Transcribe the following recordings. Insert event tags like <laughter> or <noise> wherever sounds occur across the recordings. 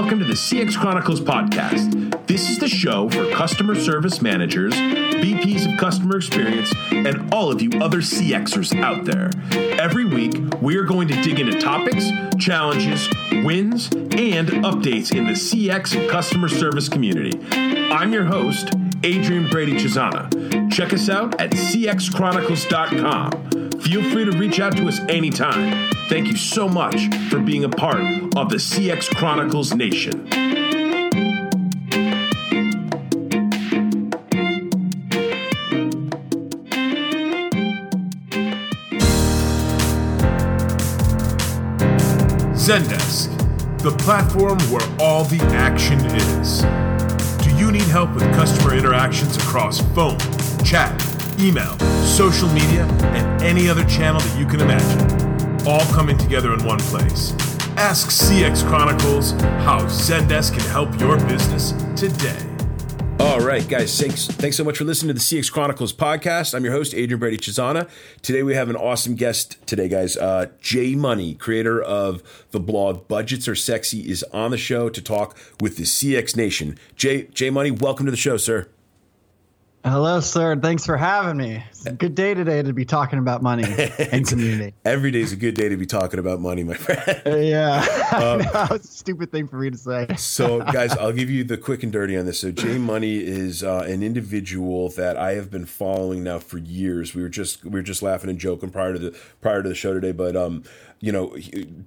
welcome to the CX Chronicles podcast. This is the show for customer service managers, VPs of customer experience, and all of you other CXers out there. Every week, we are going to dig into topics, challenges, wins, and updates in the CX and customer service community. I'm your host, Adrian Brady Cesana. Check us out at cxchronicles.com. Feel free to reach out to us anytime. Thank you so much for being a part of the CX Chronicles Nation. Zendesk, the platform where all the action is. Do you need help with customer interactions across phone, chat, email, social media, and any other channel that you can imagine? All coming together in one place. Ask CX Chronicles how Zendesk can help your business today. All right, guys, thanks, thanks so much for listening to the CX Chronicles podcast. I'm your host, Adrian Brady Cesana. Today we have an awesome guest today, guys. Uh, Jay Money, creator of the blog Budgets Are Sexy, is on the show to talk with the CX Nation. Jay, Jay Money, welcome to the show, sir. Hello, sir. Thanks for having me. It's a good day today to be talking about money <laughs> and community. Every day is a good day to be talking about money, my friend. <laughs> yeah. <laughs> Um, a stupid thing for me to say. so, guys, I'll give you the quick and dirty on this. So, Jay Money is uh, an individual that I have been following now for years. We were just we were just laughing and joking prior to the prior to the show today, but um, you know,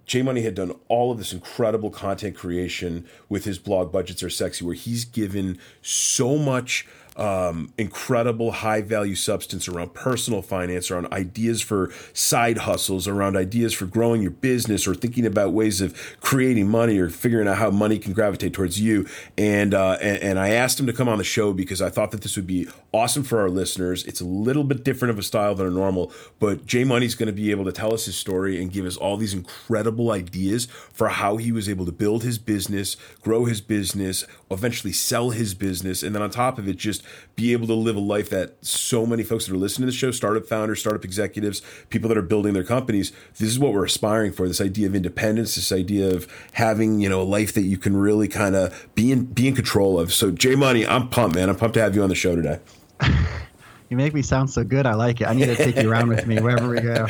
Jay Money had done all of this incredible content creation with his blog Budgets Are Sexy, where he's given so much um, incredible high value substance around personal finance, around ideas for side hustles, around ideas for growing your business or thinking about ways of creating money or figuring out how money can gravitate towards you. And, uh, and, and I asked him to come on the show because I thought that this would be awesome for our listeners. It's a little bit different of a style than a normal, but Jay Money's going to be able to tell us his story and give us all these incredible ideas for how he was able to build his business, grow his business, eventually sell his business, and then on top of it, just be able to live a life that so many folks that are listening to the show, startup founders, startup executives, people that are building their companies, this is what we're aspiring for. This idea of independence, this idea of having, you know, a life that you can really kind of be in be in control of. So Jay Money, I'm pumped, man. I'm pumped to have you on the show today. <laughs> You make me sound so good. I like it. I need to take you around with me wherever we go.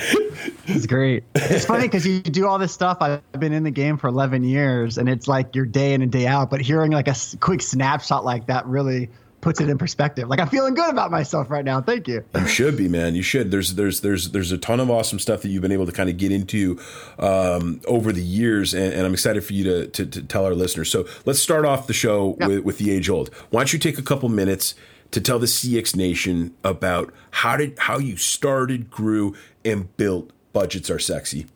It's great. It's funny because you do all this stuff. I've been in the game for 11 years, and it's like your day in and day out. But hearing like a quick snapshot like that really puts it in perspective. Like I'm feeling good about myself right now. Thank you. You should be, man. You should. There's there's there's there's a ton of awesome stuff that you've been able to kind of get into um, over the years, and, and, I'm excited for you to, to, to tell our listeners. So let's start off the show yep. with, with the age old. Why don't you take a couple minutes? To tell the CX Nation about how did how you started, grew, and built budgets are sexy.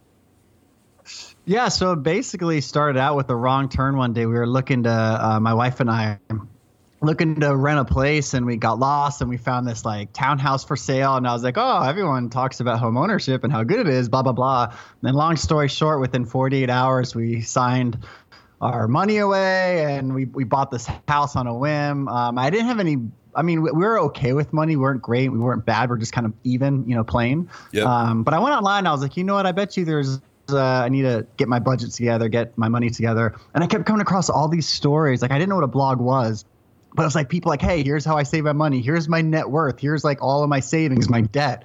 Yeah, so it basically started out with the wrong turn one day. We were looking to uh, my wife and I looking to rent a place and we got lost and we found this like townhouse for sale and I was like, oh, everyone talks about home ownership and how good it is, blah blah blah. And then long story short, within 48 hours we signed our money away and we, we bought this house on a whim. Um, I didn't have any I mean, we were okay with money. We weren't great. We weren't bad. We're just kind of even, you know, plain. Yep. Um, but I went online. And I was like, you know what? I bet you there's. Uh, I need to get my budget together, get my money together, and I kept coming across all these stories. Like I didn't know what a blog was, but it was like people like, hey, here's how I save my money. Here's my net worth. Here's like all of my savings, my debt,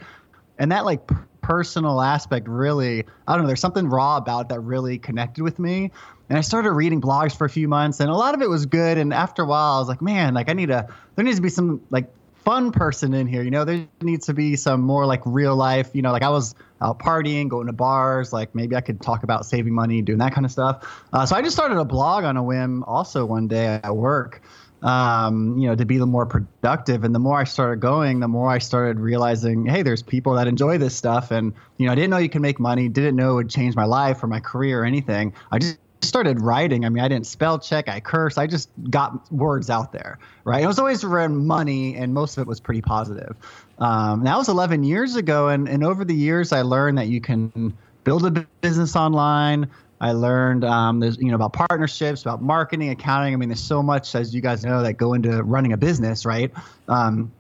and that like personal aspect really. I don't know. There's something raw about that really connected with me and I started reading blogs for a few months, and a lot of it was good. And after a while, I was like, man, like I need a there needs to be some like fun person in here. You know, there needs to be some more like real life. You know, like I was out partying, going to bars. Like maybe I could talk about saving money, doing that kind of stuff. Uh, so I just started a blog on a whim. Also one day at work. Um, you know, to be the more productive. And the more I started going, the more I started realizing, hey, there's people that enjoy this stuff. And, you know, I didn't know you can make money, didn't know it would change my life or my career or anything. I just started writing, I mean, I didn't spell check, I curse, I just got words out there, right? It was always around money, and most of it was pretty positive. Um, that was 11 years ago, and, and over the years, I learned that you can build a business online. I learned um, there's you know about partnerships, about marketing, accounting. I mean, there's so much as you guys know that go into running a business, right? Um,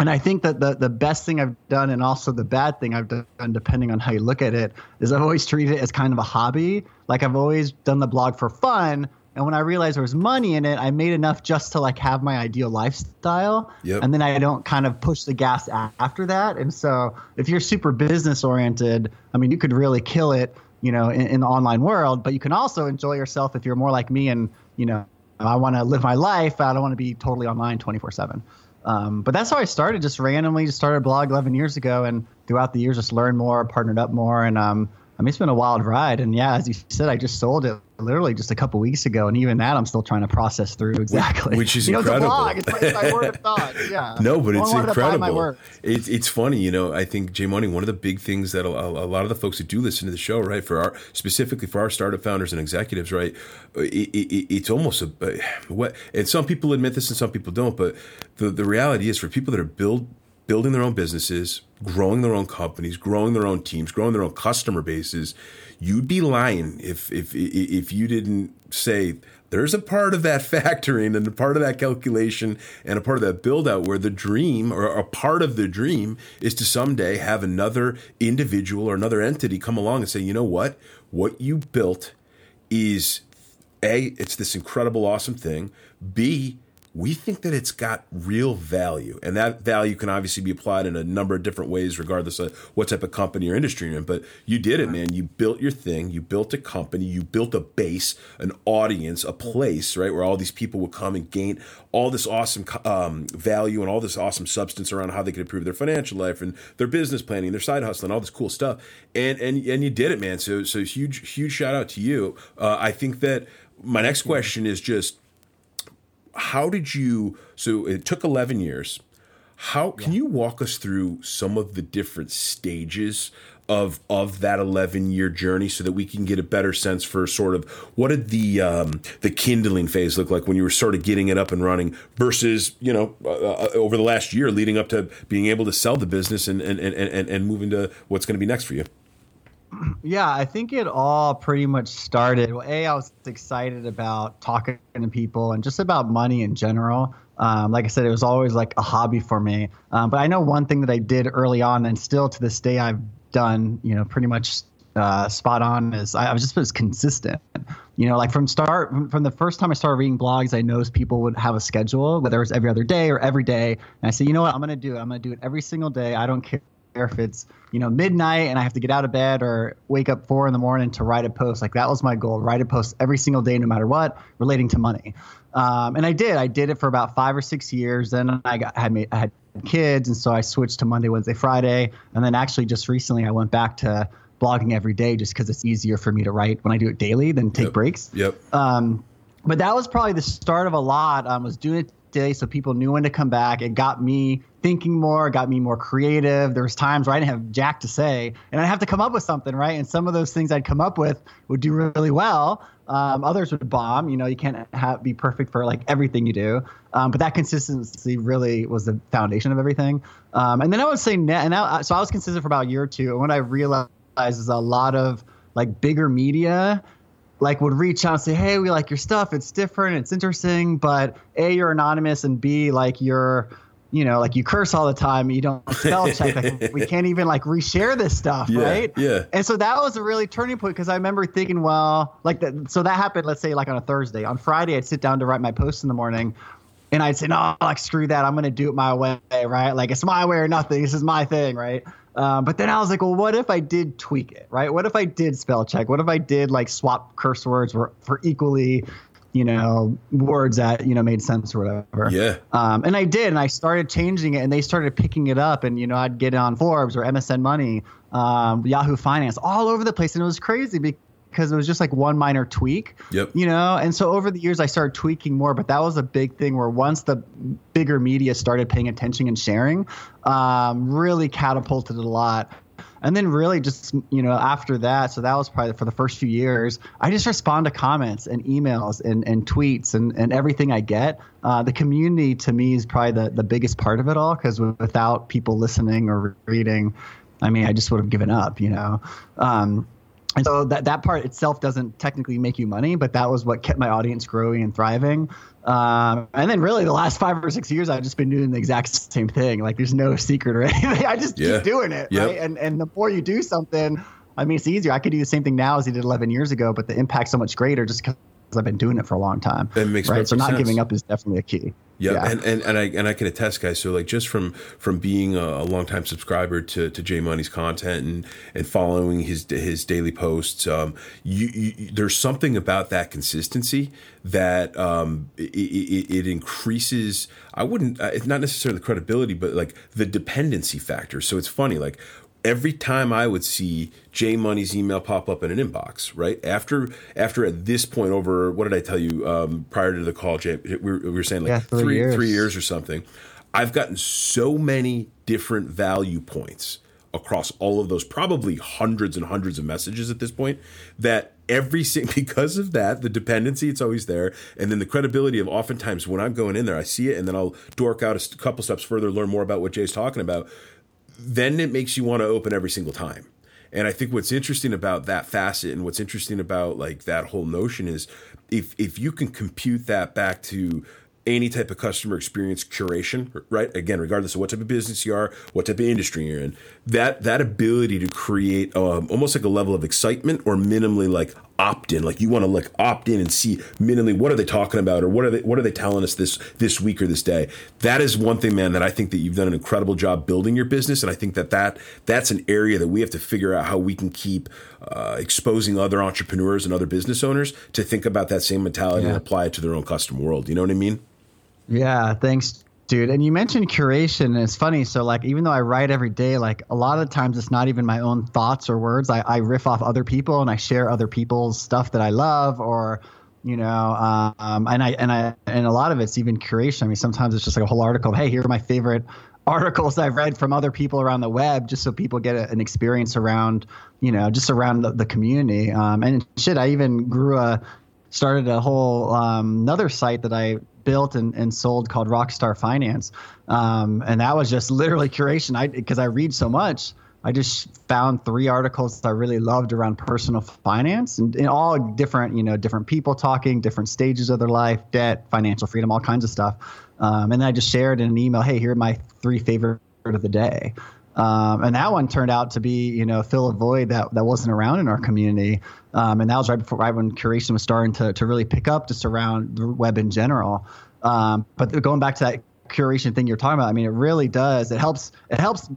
and I think that the, the best thing I've done and also the bad thing I've done, depending on how you look at it, is I've always treated it as kind of a hobby. Like I've always done the blog for fun. And when I realized there was money in it, I made enough just to like have my ideal lifestyle. Yep. And then I don't kind of push the gas after that. And so if you're super business oriented, I mean, you could really kill it, you know, in, in the online world, but you can also enjoy yourself if you're more like me and, you know, I want to live my life. I don't want to be totally online 24 seven. Um, but that's how I started. Just randomly, just started a blog 11 years ago, and throughout the years, just learned more, partnered up more, and um, I mean, it's been a wild ride. And yeah, as you said, I just sold it literally just a couple weeks ago, and even that I'm still trying to process through exactly. Which is you know, incredible. It's a blog. It's my, my word of <laughs> thought. Yeah. No, but it's wanted to buy my incredible. It's it's funny, you know. I think Jay Money. One of the big things that a, a lot of the folks that do listen to the show, right, for our specifically for our startup founders and executives, right, uh, it, it, it's almost a uh, what. And some people admit this, and some people don't. But the the reality is, for people that are build building their own businesses, growing their own companies, growing their own teams, growing their own customer bases, you'd be lying if if if you didn't say there's a part of that <laughs> factoring and a part of that calculation and a part of that build out where the dream or a part of the dream is to someday have another individual or another entity come along and say, you know what? What you built is A, it's this incredible, awesome thing. B, we think that it's got real value. And that value can obviously be applied in a number of different ways, regardless of what type of company or industry you're in. But you did it, man. You built your thing, you built a company, you built a base, an audience, a place, right, where all these people will come and gain all this awesome um, value and all this awesome substance around how they could improve their financial life and their business planning, their side hustle, and all this cool stuff. And and and you did it, man. So so huge huge shout out to you. Uh, I think that my next question is just how did you so it took 11 years. How can you walk us through some of the different stages of of that 11 year journey so that we can get a better sense for sort of what did the um, the kindling phase look like when you were sort of getting it up and running versus you know uh, uh, over the last year leading up to being able to sell the business and and and, and, and move into what's going to be next for you Yeah, I think it all pretty much started. Well, a, I was excited about talking to people and just about money in general. Um, like I said, it was always like a hobby for me. Um, but I know one thing that I did early on, and still to this day, I've done, you know, pretty much uh, spot on is I, I was just was consistent. You know, like from start from, from the first time I started reading blogs, I noticed people would have a schedule, whether it was every other day or every day. And I said, you know what, I'm gonna do it. I'm gonna do it every single day. I don't care if it's you know midnight and I have to get out of bed or wake up four in the morning to write a post. Like that was my goal: write a post every single day, no matter what, relating to money. Um, and I did. I did it for about five or six years. Then I got had made, I had kids, and so I switched to Monday, Wednesday, Friday. And then actually, just recently, I went back to blogging every day, just because it's easier for me to write when I do it daily than take Yep. breaks. yep Um, but that was probably the start of a lot. Um, was doing it today so people knew when to come back. It got me thinking more, got me more creative. There was times where I didn't have jack to say, and I'd have to come up with something, right? And some of those things I'd come up with would do really well. Um, others would bomb. You know, you can't have, be perfect for like everything you do. Um, but that consistency really was the foundation of everything. Um, and then I would say, ne- and now, so I was consistent for about a year or two. And what I realized is a lot of like bigger media like would reach out and say, "Hey, we like your stuff. It's different. It's interesting, but a you're anonymous, and b like you're, you know, like you curse all the time. You don't <laughs> spell check. Like we can't even like reshare this stuff, Yeah, right? yeah. And so that was a really turning point because I remember thinking, well, like that. So that happened. Let's say like on a Thursday. On Friday, I'd sit down to write my post in the morning. And I'd say, no, like screw that. I'm gonna do it my way, right? Like it's my way or nothing. This is my thing, right? Um, but then I was like, well, what if I did tweak it, right? What if I did spell check? What if I did like swap curse words for, for equally, you know, words that you know made sense or whatever? yeah Um, and I did, and I started changing it, and they started picking it up, and you know, I'd get it on Forbes or MSN Money, um, Yahoo Finance, all over the place, and it was crazy because it was just like one minor tweak. Yep. You know, and so over the years, I started tweaking more, but that was a big thing where once the bigger media started paying attention and sharing, um, really catapulted it a lot. And then really just, you know, after that, so that was probably for the first few years, I just respond to comments and emails and, and tweets and, and everything I get. Uh, the community to me is probably the, the biggest part of it all because without people listening or reading, I mean, I just would have given up, you know. Um, and so that, that part itself doesn't technically make you money, but that was what kept my audience growing and thriving. Um, and then really the last five or six years, I've just been doing the exact same thing. Like there's no <laughs> secret or anything. I just Yeah. keep doing it. Yep. Right. And, and the more you do something, I mean, it's easier. I could do the same thing now as I did 11 years ago, but the impact's so much greater just because I've been doing it for a long time. That makes right. So not sense. giving up is definitely a key. Yeah, yeah, and, and and I and I can attest, guys. So like just from from being a, a longtime subscriber to, to J Money's content and and following his his daily posts, um, you, you there's something about that consistency that um, it, it, it increases. I wouldn't. It's not necessarily the credibility, but like the dependency factor. So it's funny, like every time I would see J Money's email pop up in an inbox, right after after at this point over what did I tell you um, prior to the call, Jay? We were, we were saying like yeah, three, three years. three years or something. I've gotten so many different value points across all of those, probably hundreds and hundreds of messages at this point. That every single <laughs> because of that, the dependency it's always there, and then the credibility of oftentimes when I'm going in there, I see it, and then I'll dork out a couple steps further, learn more about what Jay's talking about then it makes you want to open every single time. And I think what's interesting about that facet and what's interesting about like that whole notion is if if you can compute that back to any type of customer experience curation, right? Again, regardless of what type of business you are, what type of industry you're in, that that ability to create um, almost like a level of excitement or minimally like opt in, like you want to like opt in and see minimally what are they talking about or what are they what are they telling us this this week or this day. That is one thing, man, that I think that you've done an incredible job building your business, and I think that that that's an area that we have to figure out how we can keep uh, exposing other entrepreneurs and other business owners to think about that same mentality yeah. and apply it to their own custom world. You know what I mean? Yeah, thanks, dude. And you mentioned curation, and it's funny. So, like, even though I write every day, like a lot of times it's not even my own thoughts or words. I, I riff off other people and I share other people's stuff that I love, or you know, um, and I and I and a lot of it's even curation. I mean, sometimes it's just like a whole article. Of, hey, here are my favorite <laughs> articles I've read from other people around the web, just so people get a, an experience around, you know, just around the, the community. Um, and shit, I even grew a started a whole um, another site that I built and, and sold called Rockstar Finance, um, and that was just literally curation. I because I read so much, I just found three articles that I really loved around personal finance and, and all different you know different people talking, different stages of their life, debt, financial freedom, all kinds of stuff. Um, and then I just shared in an email, hey, here are my three favorite of the day. Um, and that one turned out to be, you know, fill a void that, that wasn't around in our community. Um, and that was right before, right when curation was starting to, to really pick up just around the web in general. Um, but going back to that curation thing you're talking about, I mean, it really does. It helps, it helps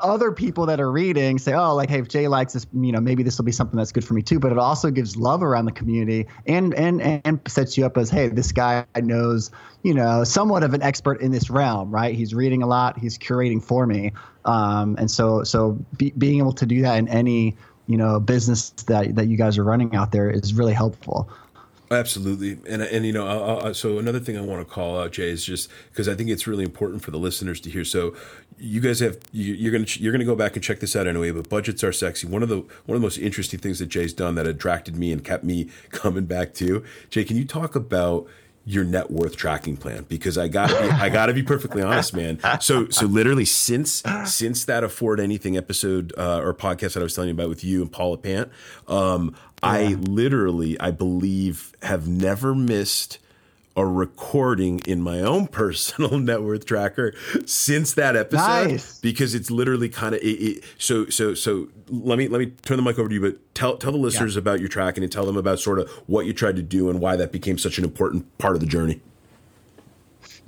other people that are reading say, oh, like, hey, if Jay likes this, you know, maybe this will be something that's good for me too. But it also gives love around the community and and and sets you up as, hey, this guy knows, you know, somewhat of an expert in this realm, right? He's reading a lot, he's curating for me, um, and so so be, being able to do that in any you know business that that you guys are running out there is really helpful. Absolutely, and and you know, I'll, I'll, so another thing I want to call out, Jay, is just because I think it's really important for the listeners to hear. So, you guys have you, are gonna you're gonna go back and check this out anyway. But budgets are sexy. One of the one of the most interesting things that Jay's done that attracted me and kept me <laughs> coming back to Jay. Can you talk about your net worth tracking plan because I got I got to be perfectly honest, man. So so literally since since that afford anything episode uh, or podcast that I was telling you about with you and Paula Pant, um, yeah. I literally I believe have never missed a recording in my own <laughs> personal net worth tracker since that episode nice. because it's literally kind of it, it, so so so let me let me turn the mic over to you but tell tell the listeners yeah. about your tracking and tell them about sort of what you tried to do and why that became such an important part of the journey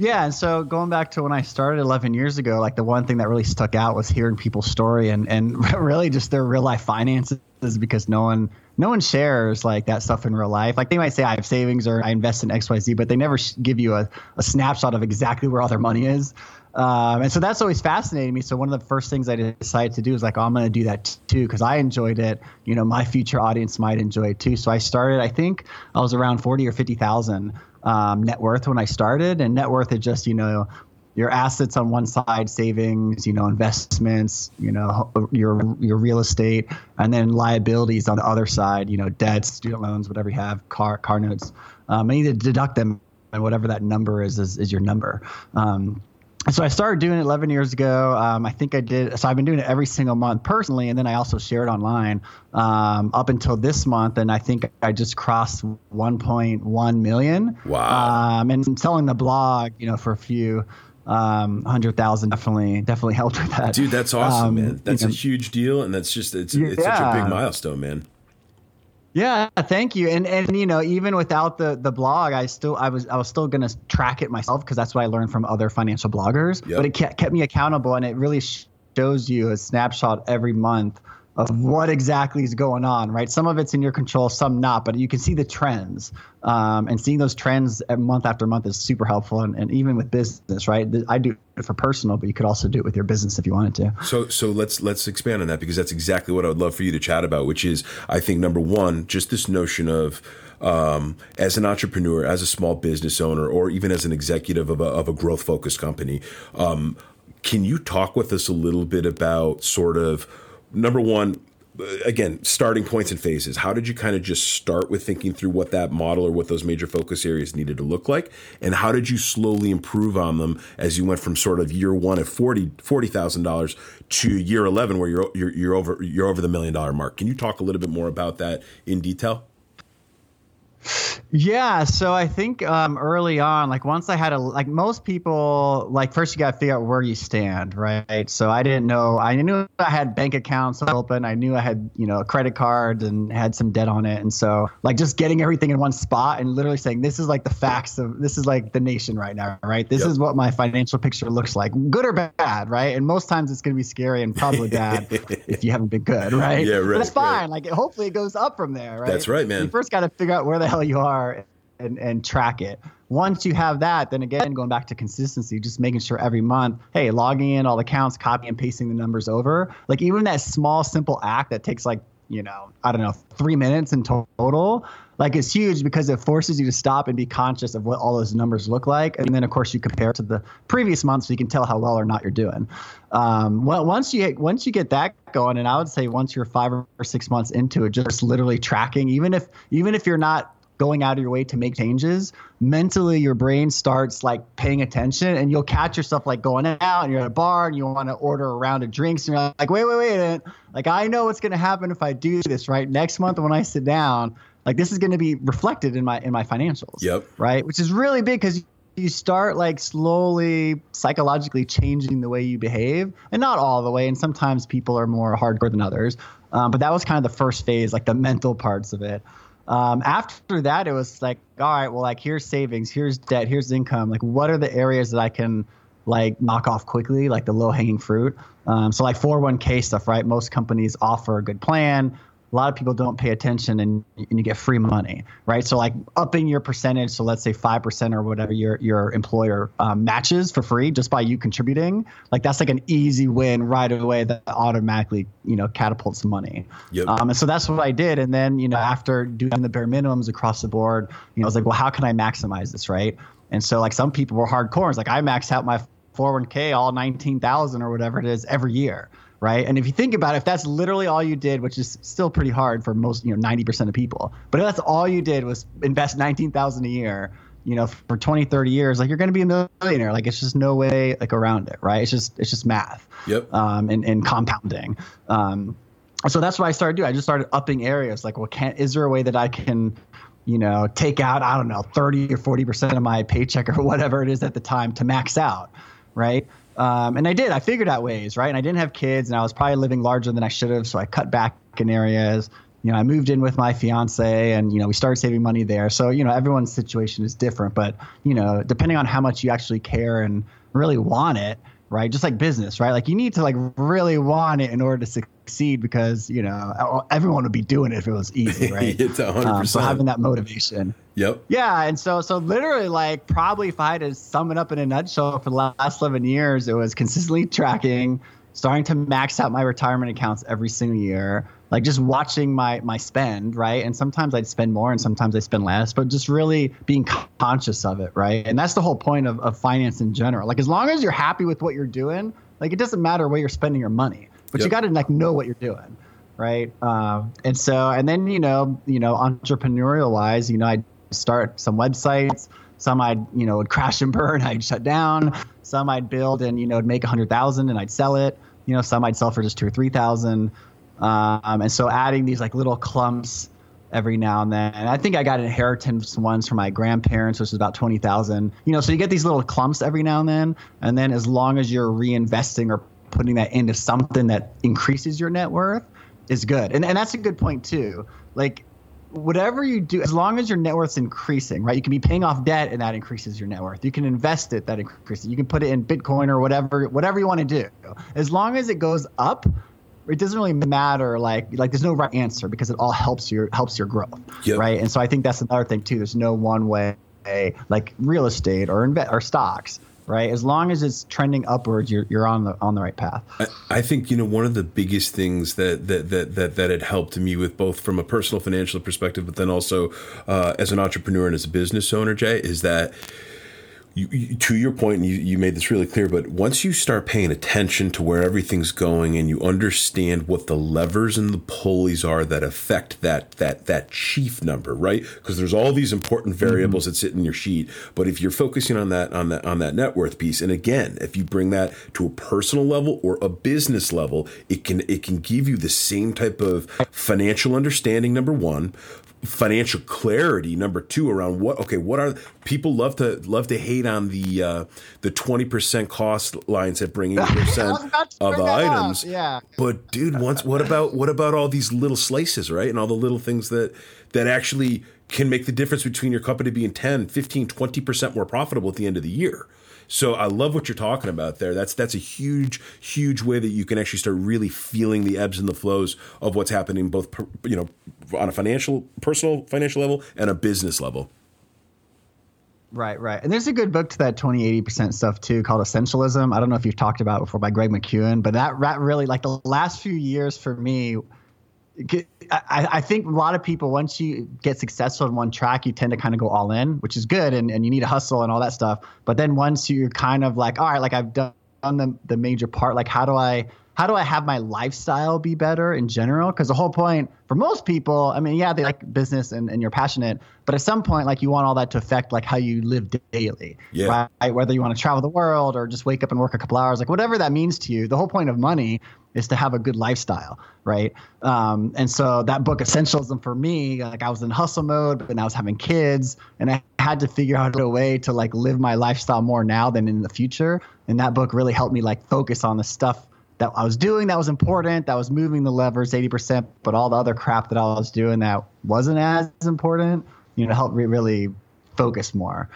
yeah, and so going back to when I started 11 years ago, like the one thing that really stuck out was hearing people's story and and <laughs> really just their real life finances because no one no one shares like that stuff in real life. Like they might say I have savings or I invest in XYZ, but they never give you a, a snapshot of exactly where all their money is. Um, and so that's always fascinating me. So one of the first things I decided to do is like, oh, I'm going to do that too because I enjoyed it. You know, my future audience might enjoy it too. So I started. I think I was around forty or fifty thousand um, net worth when I started, and net worth is just you know your assets on one side, savings, you know, investments, you know, your your real estate, and then liabilities on the other side, you know, debts, student loans, whatever you have, car car notes. Um, and you need to deduct them, and whatever that number is is, is your number. Um, so I started doing it 11 years ago. Um, I think I did. So I've been doing it every single month personally, and then I also share it online um, up until this month. And I think I just crossed 1.1 million. Wow. Um, and selling the blog, you know, for a few um, hundred thousand definitely definitely helped with that. Dude, that's awesome, um, man. That's you know, a huge deal, and that's just it's yeah. it's such a big milestone, man. Yeah, thank you. And and you know, even without the the blog, I still I was I was still going to track it myself because that's what I learned from other financial bloggers. Yep. But it kept, kept me accountable, and it really shows you a snapshot every month of what exactly is going on, right? Some of it's in your control, some not, but you can see the trends. Um, and seeing those trends month after month is super helpful. And, and, even with business, right? I do it for personal, but you could also do it with your business if you wanted to. So, so let's let's expand on that because that's exactly what I would love for you to chat about, which is I think number one, just this notion of um, as an entrepreneur, as a small business owner, or even as an executive of a, of a growth focused company. Um, can you talk with us a little bit about sort of number one, again, starting points and phases. How did you kind of just start with thinking through what that model or what those major focus areas needed to look like? And how did you slowly improve on them as you went from sort of year one at $40,000 $40, to year 11 where you're, you're, you're over, you're over the million dollar mark? Can you talk a little bit more about that in detail? Yeah, so I think um, early on, like once I had a like most people, like first you got to figure out where you stand, right? So I didn't know. I knew I had bank accounts open. I knew I had you know a credit card and had some debt on it, and so like just getting everything in one spot and literally saying this is like the facts of this is like the nation right now, right? This yep. is what my financial picture looks like, good or bad, right? And most times it's going to be scary and probably bad <laughs> if you haven't been good, right? Yeah, right. But it's fine. Right. Like hopefully it goes up from there, right? That's right, man. You first got to figure out where the hell you are and, and track it. Once you have that, then again, going back to consistency, just making sure every month, hey, logging in all the counts, copy and pasting the numbers over. Like even that small, simple act that takes like, you know, I don't know, three minutes in total, like it's huge because it forces you to stop and be conscious of what all those numbers look like. And then of course you compare to the previous month so you can tell how well or not you're doing. Um, well, once you once you get that going, and I would say once you're five or six months into it, just literally tracking, even if even if you're not going out of your way to make changes, mentally your brain starts like paying attention and you'll catch yourself like going out and you're at a bar and you want to order a round of drinks and you're like, wait, wait, wait. Like, I know what's going to happen if I do this, right? Next month when I sit down, like this is going to be reflected in my in my financials. Yep. Right. Which is really big because you start like slowly psychologically changing the way you behave and not all the way and sometimes people are more hardcore than others um, but that was kind of the first phase like the mental parts of it um, after that, it was like, all right, well, like here's savings, here's debt, here's income. Like, what are the areas that I can like knock off quickly, like the low hanging fruit? Um, so like 401k stuff, right? Most companies offer a good plan a lot of people don't pay attention and, and you get free money, right? So like upping your percentage, so let's say five percent or whatever your your employer um, matches for free just by you contributing, like that's like an easy win right away that automatically you know catapults money. Yep. Um, and so that's what I did, and then you know after doing the bare minimums across the board, you know I was like, well, how can I maximize this, right? And so like some people were hardcore. It's like I maxed out my 401k all 19,000 or whatever it is every year right? And if you think about it, if that's literally all you did, which is still pretty hard for most, you know, 90% of people, but if that's all you did was invest 19,000 a year, you know, for 20, 30 years, like you're going to be a millionaire. Like it's just no way like around it, right? It's just, it's just math. Yep. Um, and, and compounding. Um, so that's what I started doing. I just started upping areas like, well, can't, is there a way that I can, you know, take out, I don't know, 30 or 40% of my paycheck or <laughs> whatever it is at the time to max out, right? Um, and I did. I figured out ways, right? And I didn't have kids, and I was probably living larger than I should have, so I cut back in areas. You know, I moved in with my fiance, and you know, we started saving money there. So you know, everyone's situation is different, but you know, depending on how much you actually care and really want it, right? Just like business, right? Like you need to like really want it in order to succeed because you know everyone would be doing it if it was easy, <laughs> right? it's hundred um, So having that motivation. Yep. Yeah, and so so literally like probably if I had to sum it up in a nutshell for the last eleven years, it was consistently tracking, starting to max out my retirement accounts every single year like just watching my my spend right? And sometimes i'd spend more and sometimes i spend less but just really being conscious of it right? And that's the whole point of, of finance in general. Like as long as you're happy with what you're doing like it doesn't matter where you're spending your money but yep. you got to like know what you're doing right? Um, and so and then you know you know entrepreneurial wise you know I'd start some websites some i'd you know would crash and burn <laughs> i'd shut down some i'd build and you know would make a hundred thousand and i'd sell it you know some i'd sell for just two or three thousand um, and so adding these like little clumps every now and then. And I think I got inheritance ones from my grandparents, which is about 20,000. You know, so you get these little clumps every now and then. And then as long as you're reinvesting or putting that into something that increases your net worth is good. And, and that's a good point too. Like whatever you do, as long as your net worth's increasing, right? You can be paying off debt and that increases your net worth. You can invest it, that increases. You can put it in Bitcoin or whatever, whatever you want to do. As long as it goes up, it doesn't really matter. Like, like there's no right answer because it all helps your helps your growth, yep. right? And so I think that's another thing too. There's no one way, like real estate or invest or stocks right? As long as it's trending upwards, you're, you're on the on the right path. I, I, think you know one of the biggest things that that that that that had helped me with both from a personal financial perspective, but then also uh, as an entrepreneur and as a business owner, Jay, is that you, you, to your point, and you, you made this really clear, but once you start paying attention to where everything's going and you understand what the levers and the pulleys are that affect that that that chief number, right? Because there's all these important mm-hmm. variables mm-hmm. that sit in your sheet. But if you're focusing on that on that on that net worth piece, and again, if you bring that to a personal level or a business level, it can it can give you the same type of financial understanding. Number one, financial clarity number two around what okay what are people love to love to hate on the uh the 20% cost lines that bring 80% <laughs> of the items. Yeah. But dude once what about what about all these little slices right? And all the little things that that actually can make the difference between your company being 10 15 20% more profitable at the end of the year so I love what you're talking about there. That's that's a huge, huge way that you can actually start really feeling the ebbs and the flows of what's happening, both you know, on a financial, personal financial level and a business level. Right, right. And there's a good book to that 20, 80% stuff too called Essentialism. I don't know if you've talked about it before by Greg McKeown, but that, that really, like the last few years for me, I, I, think a lot of people, once you get successful in one track, you tend to kind of go all in, which is good, and, and you need to hustle and all that stuff. But then once you're kind of like, all right, like I've done the, the major part, like how do I how do I have my lifestyle be better in general? Because the whole point for most people, I mean, yeah, they like business and, and you're passionate, but at some point, like you want all that to affect like how you live daily, yeah. right? Whether you want to travel the world or just wake up and work a couple hours, like whatever that means to you. The whole point of money is to have a good lifestyle, right? Um, and so that book, Essentialism, for me, like I was in hustle mode, but I was having kids, and I had to figure out a way to like live my lifestyle more now than in the future. And that book really helped me like focus on the stuff that I was doing that was important, that was moving the levers 80%, but all the other crap that I was doing that wasn't as important, you know, helped me really focus more.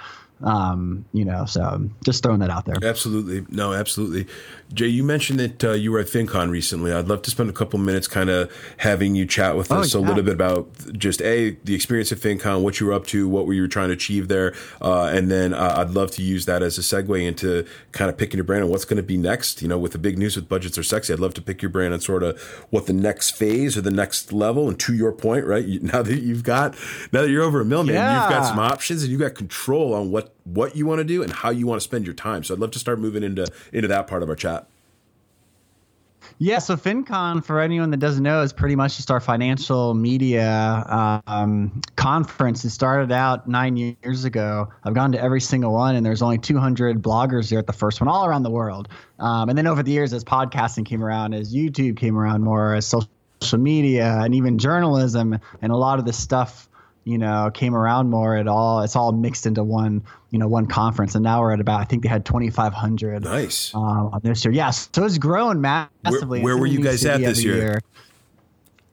Um, you know, so just throwing that out there. Absolutely. No, absolutely. Jay, you mentioned that uh, you were at FinCon recently. I'd love to spend a couple minutes kind of having you chat with oh, us yeah. a little bit about just a the experience at FinCon, what you were up to, what were you trying to achieve there, uh, and then uh, I'd love to use that as a segue into kind of picking your brain on what's going to be next. You know, with the big news with budgets are sexy, I'd love to pick your brain on sort of what the next phase or the next level. And to your point, right <laughs> now that you've got now that you're over a million, yeah. you've got some options and you've got control on what what you want to do and how you want to spend your time. So I'd love to start moving into into that part of our chat. Yeah, so FinCon, for anyone that doesn't know, is pretty much just our financial media um, conference. It started out nine years ago. I've gone to every single one, and there's only 200 bloggers there at the first one, all around the world. Um, and then over the years, as podcasting came around, as YouTube came around more, as social media, and even journalism, and a lot of this stuff you know, came around more at all. It's all mixed into one, you know, one conference. And now we're at about, I think they had 2,500. Nice. Um, this year. Yes. Yeah, so it's grown massively. Where, where were you guys at this year? year?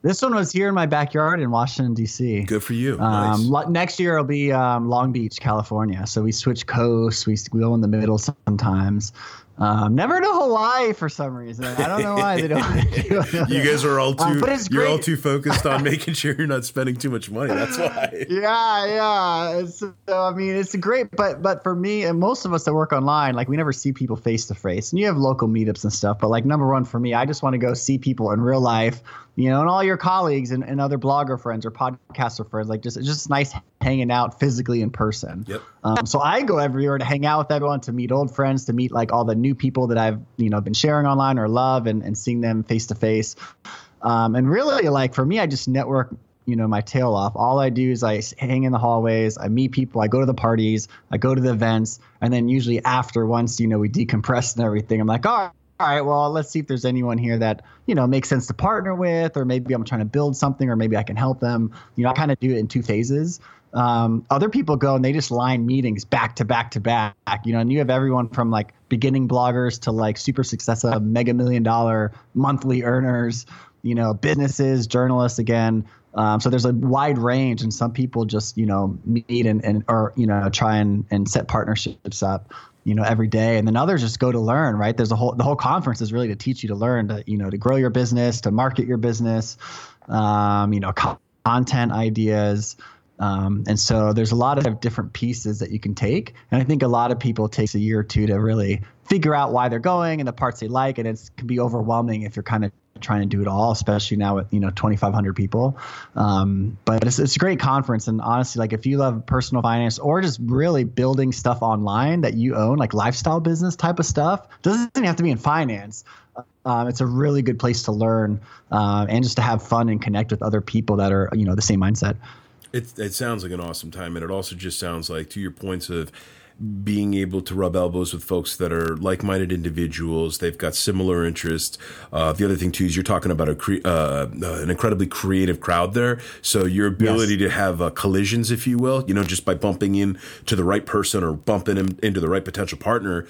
This one was here in my backyard in Washington D.C. Good for you. Um, nice. Next year it'll be um, Long Beach, California. So we switch coasts. We, we go in the middle sometimes. Um, never to Hawaii for some reason. I don't know why they don't. <laughs> Do you guys are all um, too. You're all too focused on <laughs> making sure you're not spending too much money. That's why. Yeah, yeah. So I mean, it's great, but but for me and most of us that work online, like we never see people face to face. And you have local meetups and stuff, but like number one for me, I just want to go see people in real life you know, and all your colleagues and, and other blogger friends or podcaster friends. Like just it's just nice hanging out physically in person. Yep. Um, so I go everywhere to hang out with everyone, to meet old friends, to meet like all the new people that I've you know been sharing online or love, and and seeing them face to face. And really, like for me, I just network you know my tail off all i do is i hang in the hallways i meet people i go to the parties i go to the events and then usually after once you know we decompress and everything i'm like all right all right, well, let's see if there's anyone here that, you know, makes sense to partner with, or maybe I'm trying to build something, or maybe I can help them. You know, I kind of do it in two phases. Um, other people go and they just line meetings back to back to back, you know, and you have everyone from like beginning bloggers to like super successful mega million dollar monthly earners. you know, businesses, journalists again. Um, so there's a wide range, and some people just you know meet and, and or you know try and, and set partnerships up, you know, every day, and then others just go to learn. Right? There's a whole the whole conference is really to teach you to learn to you know to grow your business, to market your business, um, you know, co- content ideas. Um, and so there's a lot of different pieces that you can take. And I think a lot of people takes a year or two to really figure out why they're going and the parts they like. And it can be overwhelming if you're kind of trying to do it all, especially now with you know 2,500 people. Um, but it's, it's a great conference, and honestly, like if you love personal finance or just really building stuff online that you own, like lifestyle business type of stuff, doesn't have to be in finance. Um, it's a really good place to learn uh, and just to have fun and connect with other people that are you know the same mindset. It, it sounds like an awesome time, and it also just sounds like to your points of being able to rub elbows with folks that are like-minded individuals. They've got similar interests. Uh, the other thing too is you're talking about a cre- uh, uh, an incredibly creative crowd there. So your ability yes. to have uh, collisions, if you will, you know, just by bumping in to the right person or bumping in, into the right potential partner,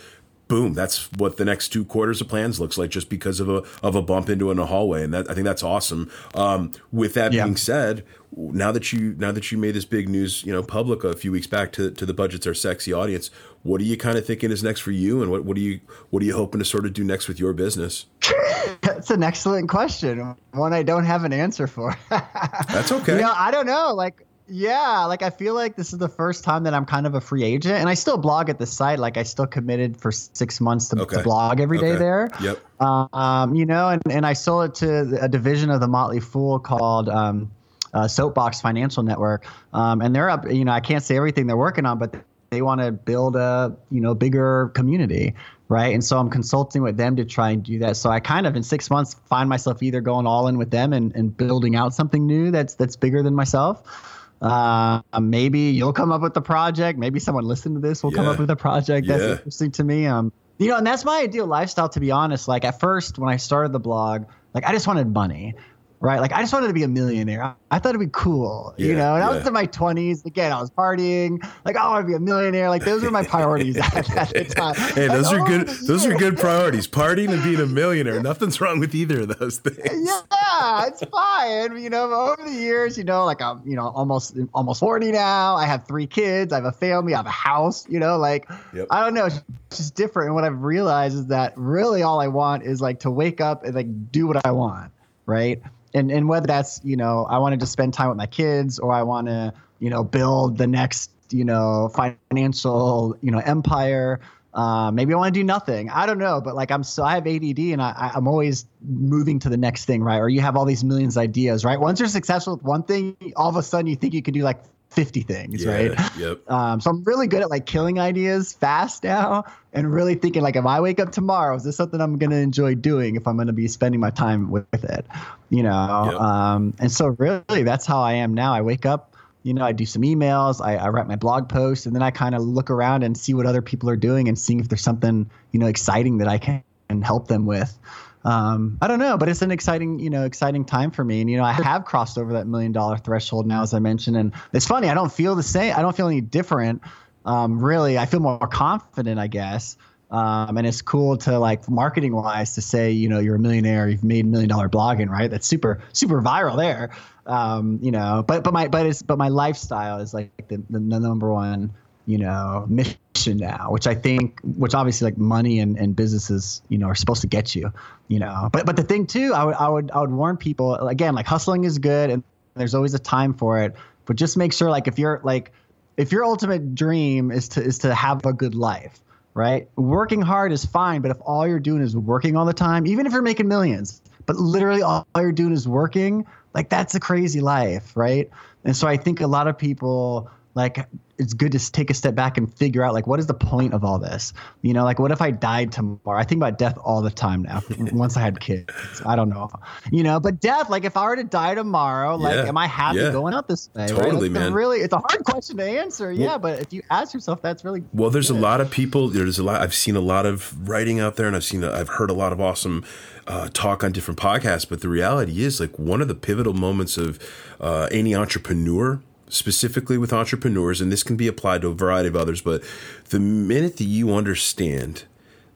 boom, that's what the next two quarters of plans looks like just because of a of a bump into in a hallway, and that I think that's awesome. Um, with that yeah. being said, now that you now that you made this big news, you know, public a few weeks back to to the budgets are sexy audience, what are you kind of thinking is next for you, and what what are you what are you hoping to sort of do next with your business? <laughs> That's an excellent question, one I don't have an answer for. that's okay. <laughs> You know, I don't know, like yeah, like I feel like this is the first time that I'm kind of a free agent, and I still blog at the site. Like I still committed for six months to, okay. to blog every day okay. there. Yep. Um, you know, and, and I sold it to a division of the Motley Fool called um, uh, Soapbox Financial Network, um, and they're up. You know, I can't say everything they're working on, but they want to build a you know bigger community right and so i'm consulting with them to try and do that so i kind of in six months find myself either going all in with them and, and building out something new that's that's bigger than myself uh, maybe you'll come up with the project. Maybe someone listening to this will yeah. come up with a project that's yeah. interesting to me. Um, you know, and that's my ideal lifestyle. To be honest, like at first when I started the blog, like I just wanted money, right? Like I just wanted to be a millionaire. I thought it'd be cool, yeah, you know. And yeah. I was in my twenties. Again, I was partying. Like oh, I want to be a millionaire. Like those were my priorities at, at the <laughs> time. Hey, those like, are oh, good. Those are good priorities. Partying and being a <laughs> millionaire. Nothing's wrong with either of those things. Yeah, it's fine. You know, over the years, you know, like I'm, you know, almost almost forty now. I have three kids. I have a family. I have a house. You know, like yep. I don't know. It's just different. And what I've realized is that really all I want is like to wake up and like do what I want. Right and and whether that's you know I wanted to spend time with my kids or I want to you know build the next you know financial you know empire. Uh, maybe I want to do nothing. I don't know, but like I'm so I have ADD and I, I'm always moving to the next thing, right? Or you have all these millions of ideas, right? Once you're successful with one thing, all of a sudden you think you can do like 50 things, yeah, right? Yep. <laughs> Um, so I'm really good at like killing ideas fast now and really thinking like if I wake up tomorrow, is this something I'm going to enjoy doing if I'm going to be spending my time with, it, you know? Yep. Um, and so really that's how I am now. I wake up, you know, I do some emails, I, I write my blog posts, and then I kind of look around and see what other people are doing and seeing if there's something, you know, exciting that I can help them with um, I don't know, but it's an exciting, you know, exciting time for me. And you know, I have crossed over that million dollar threshold now, as I mentioned. And it's funny, I don't feel the same. I don't feel any different. Um, really, I feel more confident, I guess. Um, and it's cool to like marketing wise to say, you know, you're a millionaire, you've made million dollar blogging, right? That's super, super viral there. Um, you know, but but my but it's but my lifestyle is like the, the, the number one you know mission now which i think which obviously like money and, and businesses you know are supposed to get you you know. But but the thing too i would i would i would warn people again like hustling is good and there's always a time for it but just make sure like if you're like if your ultimate dream is to is to have a good life right? Working hard is fine but if all you're doing is working all the time even if you're making millions but literally all you're doing is working like that's a crazy life right? And so i think a lot of people like it's good to take a step back and figure out like what is the point of all this you know like what if i died tomorrow i think about death all the time now once i had kids i don't know you know but death like if i were to die tomorrow like yeah, am i happy yeah. going out this way totally right? man really it's a hard question to answer well, yeah but if you ask yourself that's really well there's good. a lot of people there's a lot i've seen a lot of writing out there and i've seen i've heard a lot of awesome uh, talk on different podcasts but the reality is like one of the pivotal moments of uh, any entrepreneur specifically with entrepreneurs, and this can be applied to a variety of others, but the minute that you understand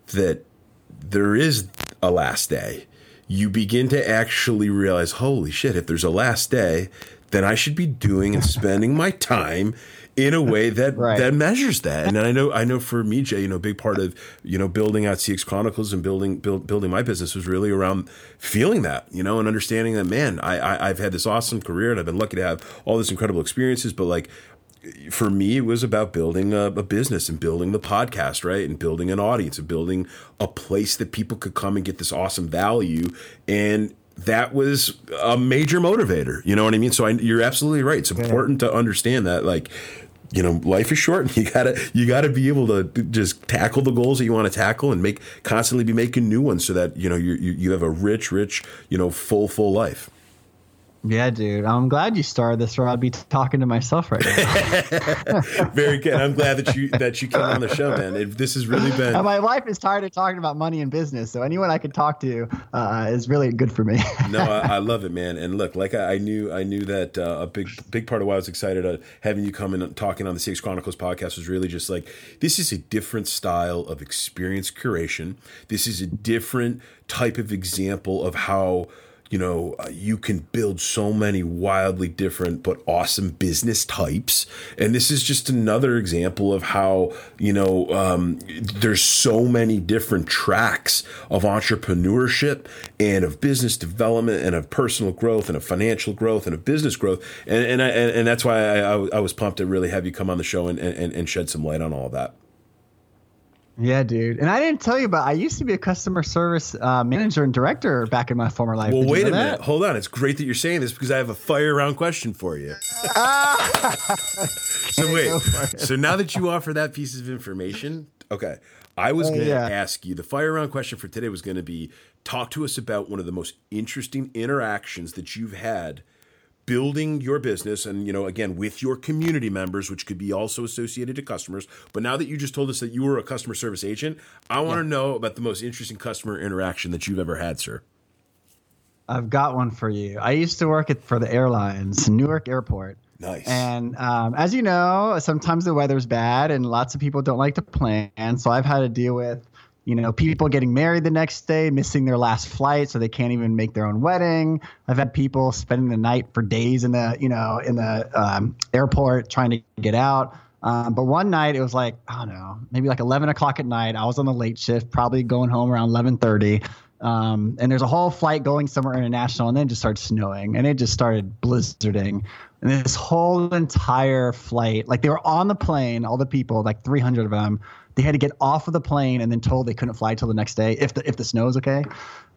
that there is a last day, you begin to actually realize, holy shit, if there's a last day, then I should be doing and spending my time in a way that <laughs> right. that measures that. And I know I know for me, Jay, you know, a big part of you know building out CX Chronicles and building build, building my business was really around feeling that, you know, and understanding that man, I, I I've had this awesome career and I've been lucky to have all this incredible experiences, but like for me, it was about building a, a, business and building the podcast, right? And building an audience and building a place that people could come and get this awesome value. And that was a major motivator. You know what I mean? So I, you're absolutely right. It's important yeah. to understand that, like, you know, life is short. And <laughs> you gotta you gotta be able to just tackle the goals that you want to tackle and make constantly be making new ones so that you know you you have a rich, rich, you know, full full life. Yeah, dude. I'm glad you started this, or I'd be talking to myself right now. <laughs> Very good. I'm glad that you that you came on the show, man. It, this has really been. And my wife is tired of talking about money and business, so anyone I could talk to uh, is really good for me. <laughs> no, I, I, love it, man. And look, like I, I knew, I knew that uh, a big big part of why I was excited uh, having you come and talking on the CX Chronicles podcast was really just like this is a different style of experience curation. This is a different type of example of how you know, uh, you can build so many wildly different but awesome business types. And this is just another example of how, you know, um, there's so many different tracks of entrepreneurship and of business development and of personal growth and of financial growth and of business growth. And, and, I, and that's why I, I, was pumped to really have you come on the show and, and, and shed some light on all of that. Yeah, dude. And I didn't tell you about. I used to be a customer service uh, manager and director back in my former life. Well, Did wait a that? minute. Hold on. It's great that you're saying this because I have a fire round question for you. <laughs> so wait. So now that you offer that piece of information, okay. I was going to yeah. ask you. The fire round question for today was going to be: talk to us about one of the most interesting interactions that you've had building your business and you know again with your community members which could be also associated to customers but now that you just told us that you were a customer service agent i want yeah. to know about the most interesting customer interaction that you've ever had sir i've got one for you i used to work at for the airlines newark airport Nice. And um, as you know, sometimes the weather's bad and lots of people don't like to plan. So I've had to deal with you know, people getting married the next day, missing their last flight, so they can't even make their own wedding. I've had people spending the night for days in the, you know, in the um, airport trying to get out. Um, but one night it was like, I don't know, maybe like 11 o'clock at night. I was on the late shift, probably going home around 11:30. Um, and there's a whole flight going somewhere international, and then it just started snowing, and it just started blizzarding. And this whole entire flight, like they were on the plane, all the people, like 300 of them, they had to get off of the plane and then told they couldn't fly till the next day if the if the snow is okay.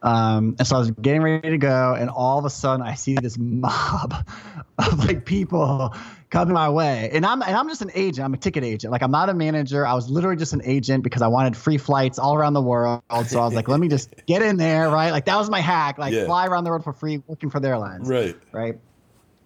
Um, and so I was getting ready to go, and all of a sudden I see this mob <laughs> of like people coming my way, and I'm and I'm just an agent. I'm a ticket agent. Like I'm not a manager. I was literally just an agent because I wanted free flights all around the world. So I was like, let me just <laughs> get in there, right? Like that was my hack. Like yeah. fly around the world for free, working for the airlines. Right. Right.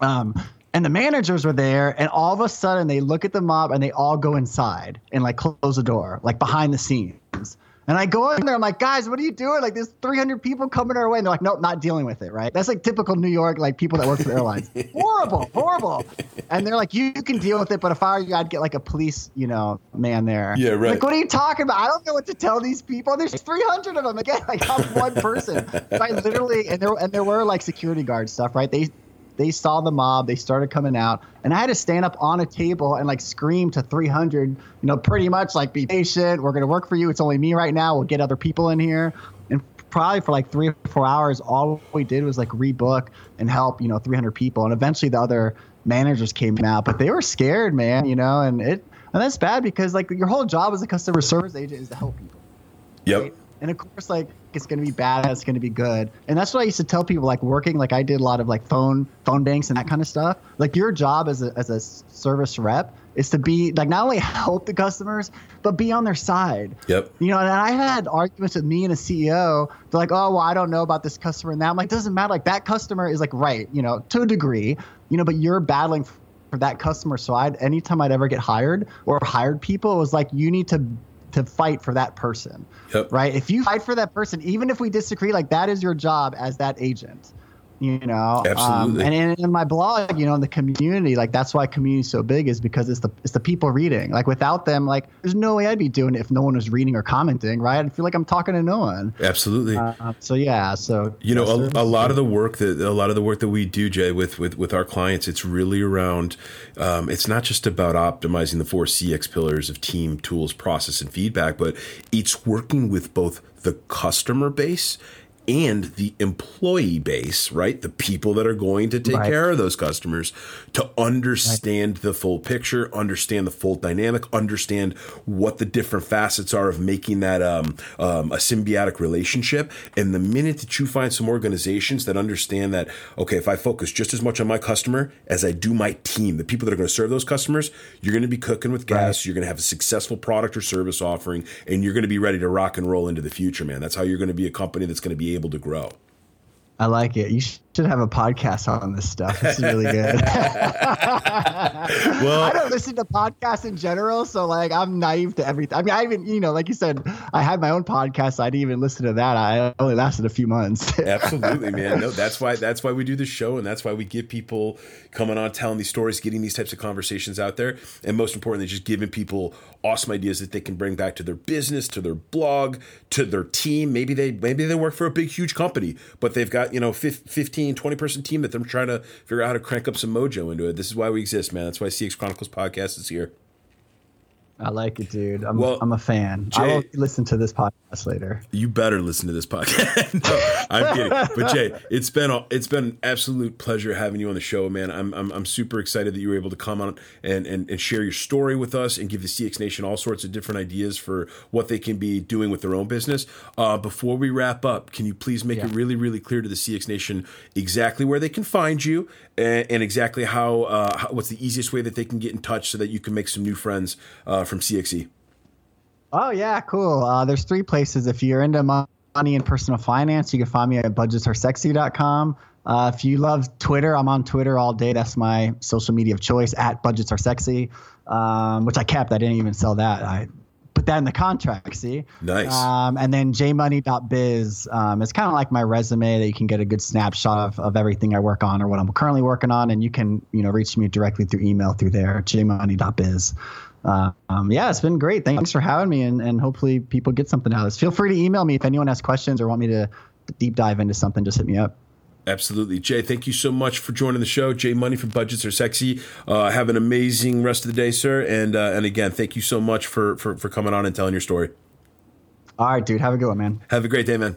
Um, and the managers were there and all of a sudden they look at the mob and they all go inside and like close the door like behind the scenes. And i go in there i'm like guys what are you doing? Like there's 300 people coming our way. And they're like nope not dealing with it right? That's like typical new york like people that work for airlines. <laughs> Horrible horrible. And they're like you can deal with it but if i were you i'd get like a police you know man there. Yeah right. Like what are you talking about? I don't know what to tell these people. There's 300 of them again. <laughs> Like i'm one person. I literally and there and there were like security guard stuff right? They they saw the mob. They started coming out, and I had to stand up on a table and like scream to 300. You know, pretty much like, "Be patient. We're gonna work for you. It's only me right now. We'll get other people in here." And probably for like three or four hours, all we did was like rebook and help. You know, 300 people, and eventually the other managers came out, but they were scared, man. You know, and it and that's bad because like your whole job as a customer service agent is to help people. Yep. Right? And of course, like it's going to be bad, it's going to be good. And that's what I used to tell people, like working, like I did a lot of like phone phone banks and that kind of stuff. Like your job as a as a service rep is to be like not only <laughs> help the customers but be on their side. Yep. You know, and I had arguments with me and a CEO. They're like, "Oh, well, I don't know about this customer." And that I'm like, "Doesn't matter. Like that customer is like right, you know, to a degree, you know, but you're battling." For that customer, so I'd anytime I'd ever get hired or hired people, it was like you need to to fight for that person. Yep. Right? If you fight for that person, even if we disagree, like that is your job as that agent. You know um, Absolutely. um, and in, in, my blog you know in the community like that's why community is so big is because it's the it's the people reading. Like without them like there's no way i'd be doing it if no one was reading or commenting right? I feel like i'm talking to no one. Absolutely. Uh, so yeah so you know a, a, lot of the work that a lot of the work that we do jay with with with our clients it's really around um, it's not just about optimizing the four cx pillars of team tools process and feedback but it's working with both the customer base and the employee base, right? The people that are going to take right. care of those customers to understand right. the full picture, understand the full dynamic, understand what the different facets are of making that um, um, a symbiotic relationship. And the minute that you find some organizations that understand that, okay, if I focus just as much on my customer as I do my team, the people that are going to serve those customers, you're going to be cooking with gas. Right. You're going to have a successful product or service offering, and you're going to be ready to rock and roll into the future, man. That's how you're going to be a company that's going to be able to grow. I like it. You have a podcast on this stuff. This is really good. <laughs> well, I don't listen to podcasts in general, so like I'm naive to everything. I mean, I even you know, like you said, I had my own podcast. So I didn't even listen to that. I only lasted a few months. <laughs> Absolutely, man. No, that's why that's why we do the show, and that's why we get people coming on, telling these stories, getting these types of conversations out there, and most importantly, just giving people awesome ideas that they can bring back to their business, to their blog, to their team. Maybe they maybe they work for a big huge company, but they've got, you know, 15, 20 person team that they're trying to figure out how to crank up some mojo into it. This is why we exist, man. That's why CX Chronicles podcast is here. I like it, dude. I'm, well, I'm a fan. Jay, I will listen to this podcast later. You better listen to this podcast. <laughs> no, I'm kidding. But Jay, it's been a, it's been an absolute pleasure having you on the show, man. I'm, I'm, I'm super excited that you were able to come on and, and, and share your story with us and give the CX Nation all sorts of different ideas for what they can be doing with their own business. Uh, before we wrap up, can you please make yeah. it really, really clear to the CX Nation exactly where they can find you and, and exactly how, uh, how, what's the easiest way that they can get in touch so that you can make some new friends uh, from CXE? Oh yeah, cool. Uh, there's three places. If you're into money and personal finance, you can find me at budgetsaresexy.com. Uh, if you love Twitter, I'm on Twitter all day. That's my social media of choice at budgets are sexy, um, which I kept. I didn't even sell that. I put that in the contract. See, nice. Um, and then jmoney.biz. Um, it's kind of like my resume that you can get a good snapshot of, of everything I work on or what I'm currently working on, and you can you know reach me directly through email through there. jmoney.biz. Uh, um, yeah, it's been great. Thanks for having me, and, and hopefully people get something out of this. Feel free to email me if anyone has questions or want me to deep dive into something. Just hit me up. Absolutely. Jay, thank you so much for joining the show. Jay Money from Budgets Are Sexy. Uh, have an amazing rest of the day, sir. And uh, and again, thank you so much for, for, for coming on and telling your story. All right, dude. Have a good one, man. Have a great day, man.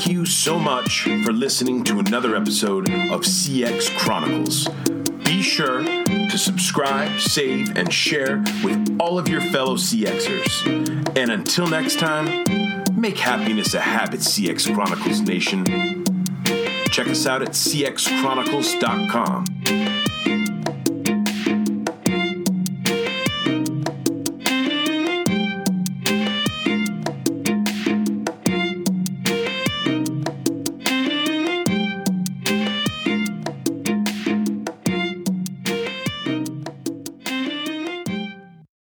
Thank you so much for listening to another episode of CX Chronicles. Be sure to subscribe, save, and share with all of your fellow CXers. And until next time, make happiness a habit, CX Chronicles Nation. Check us out at cxchronicles.com.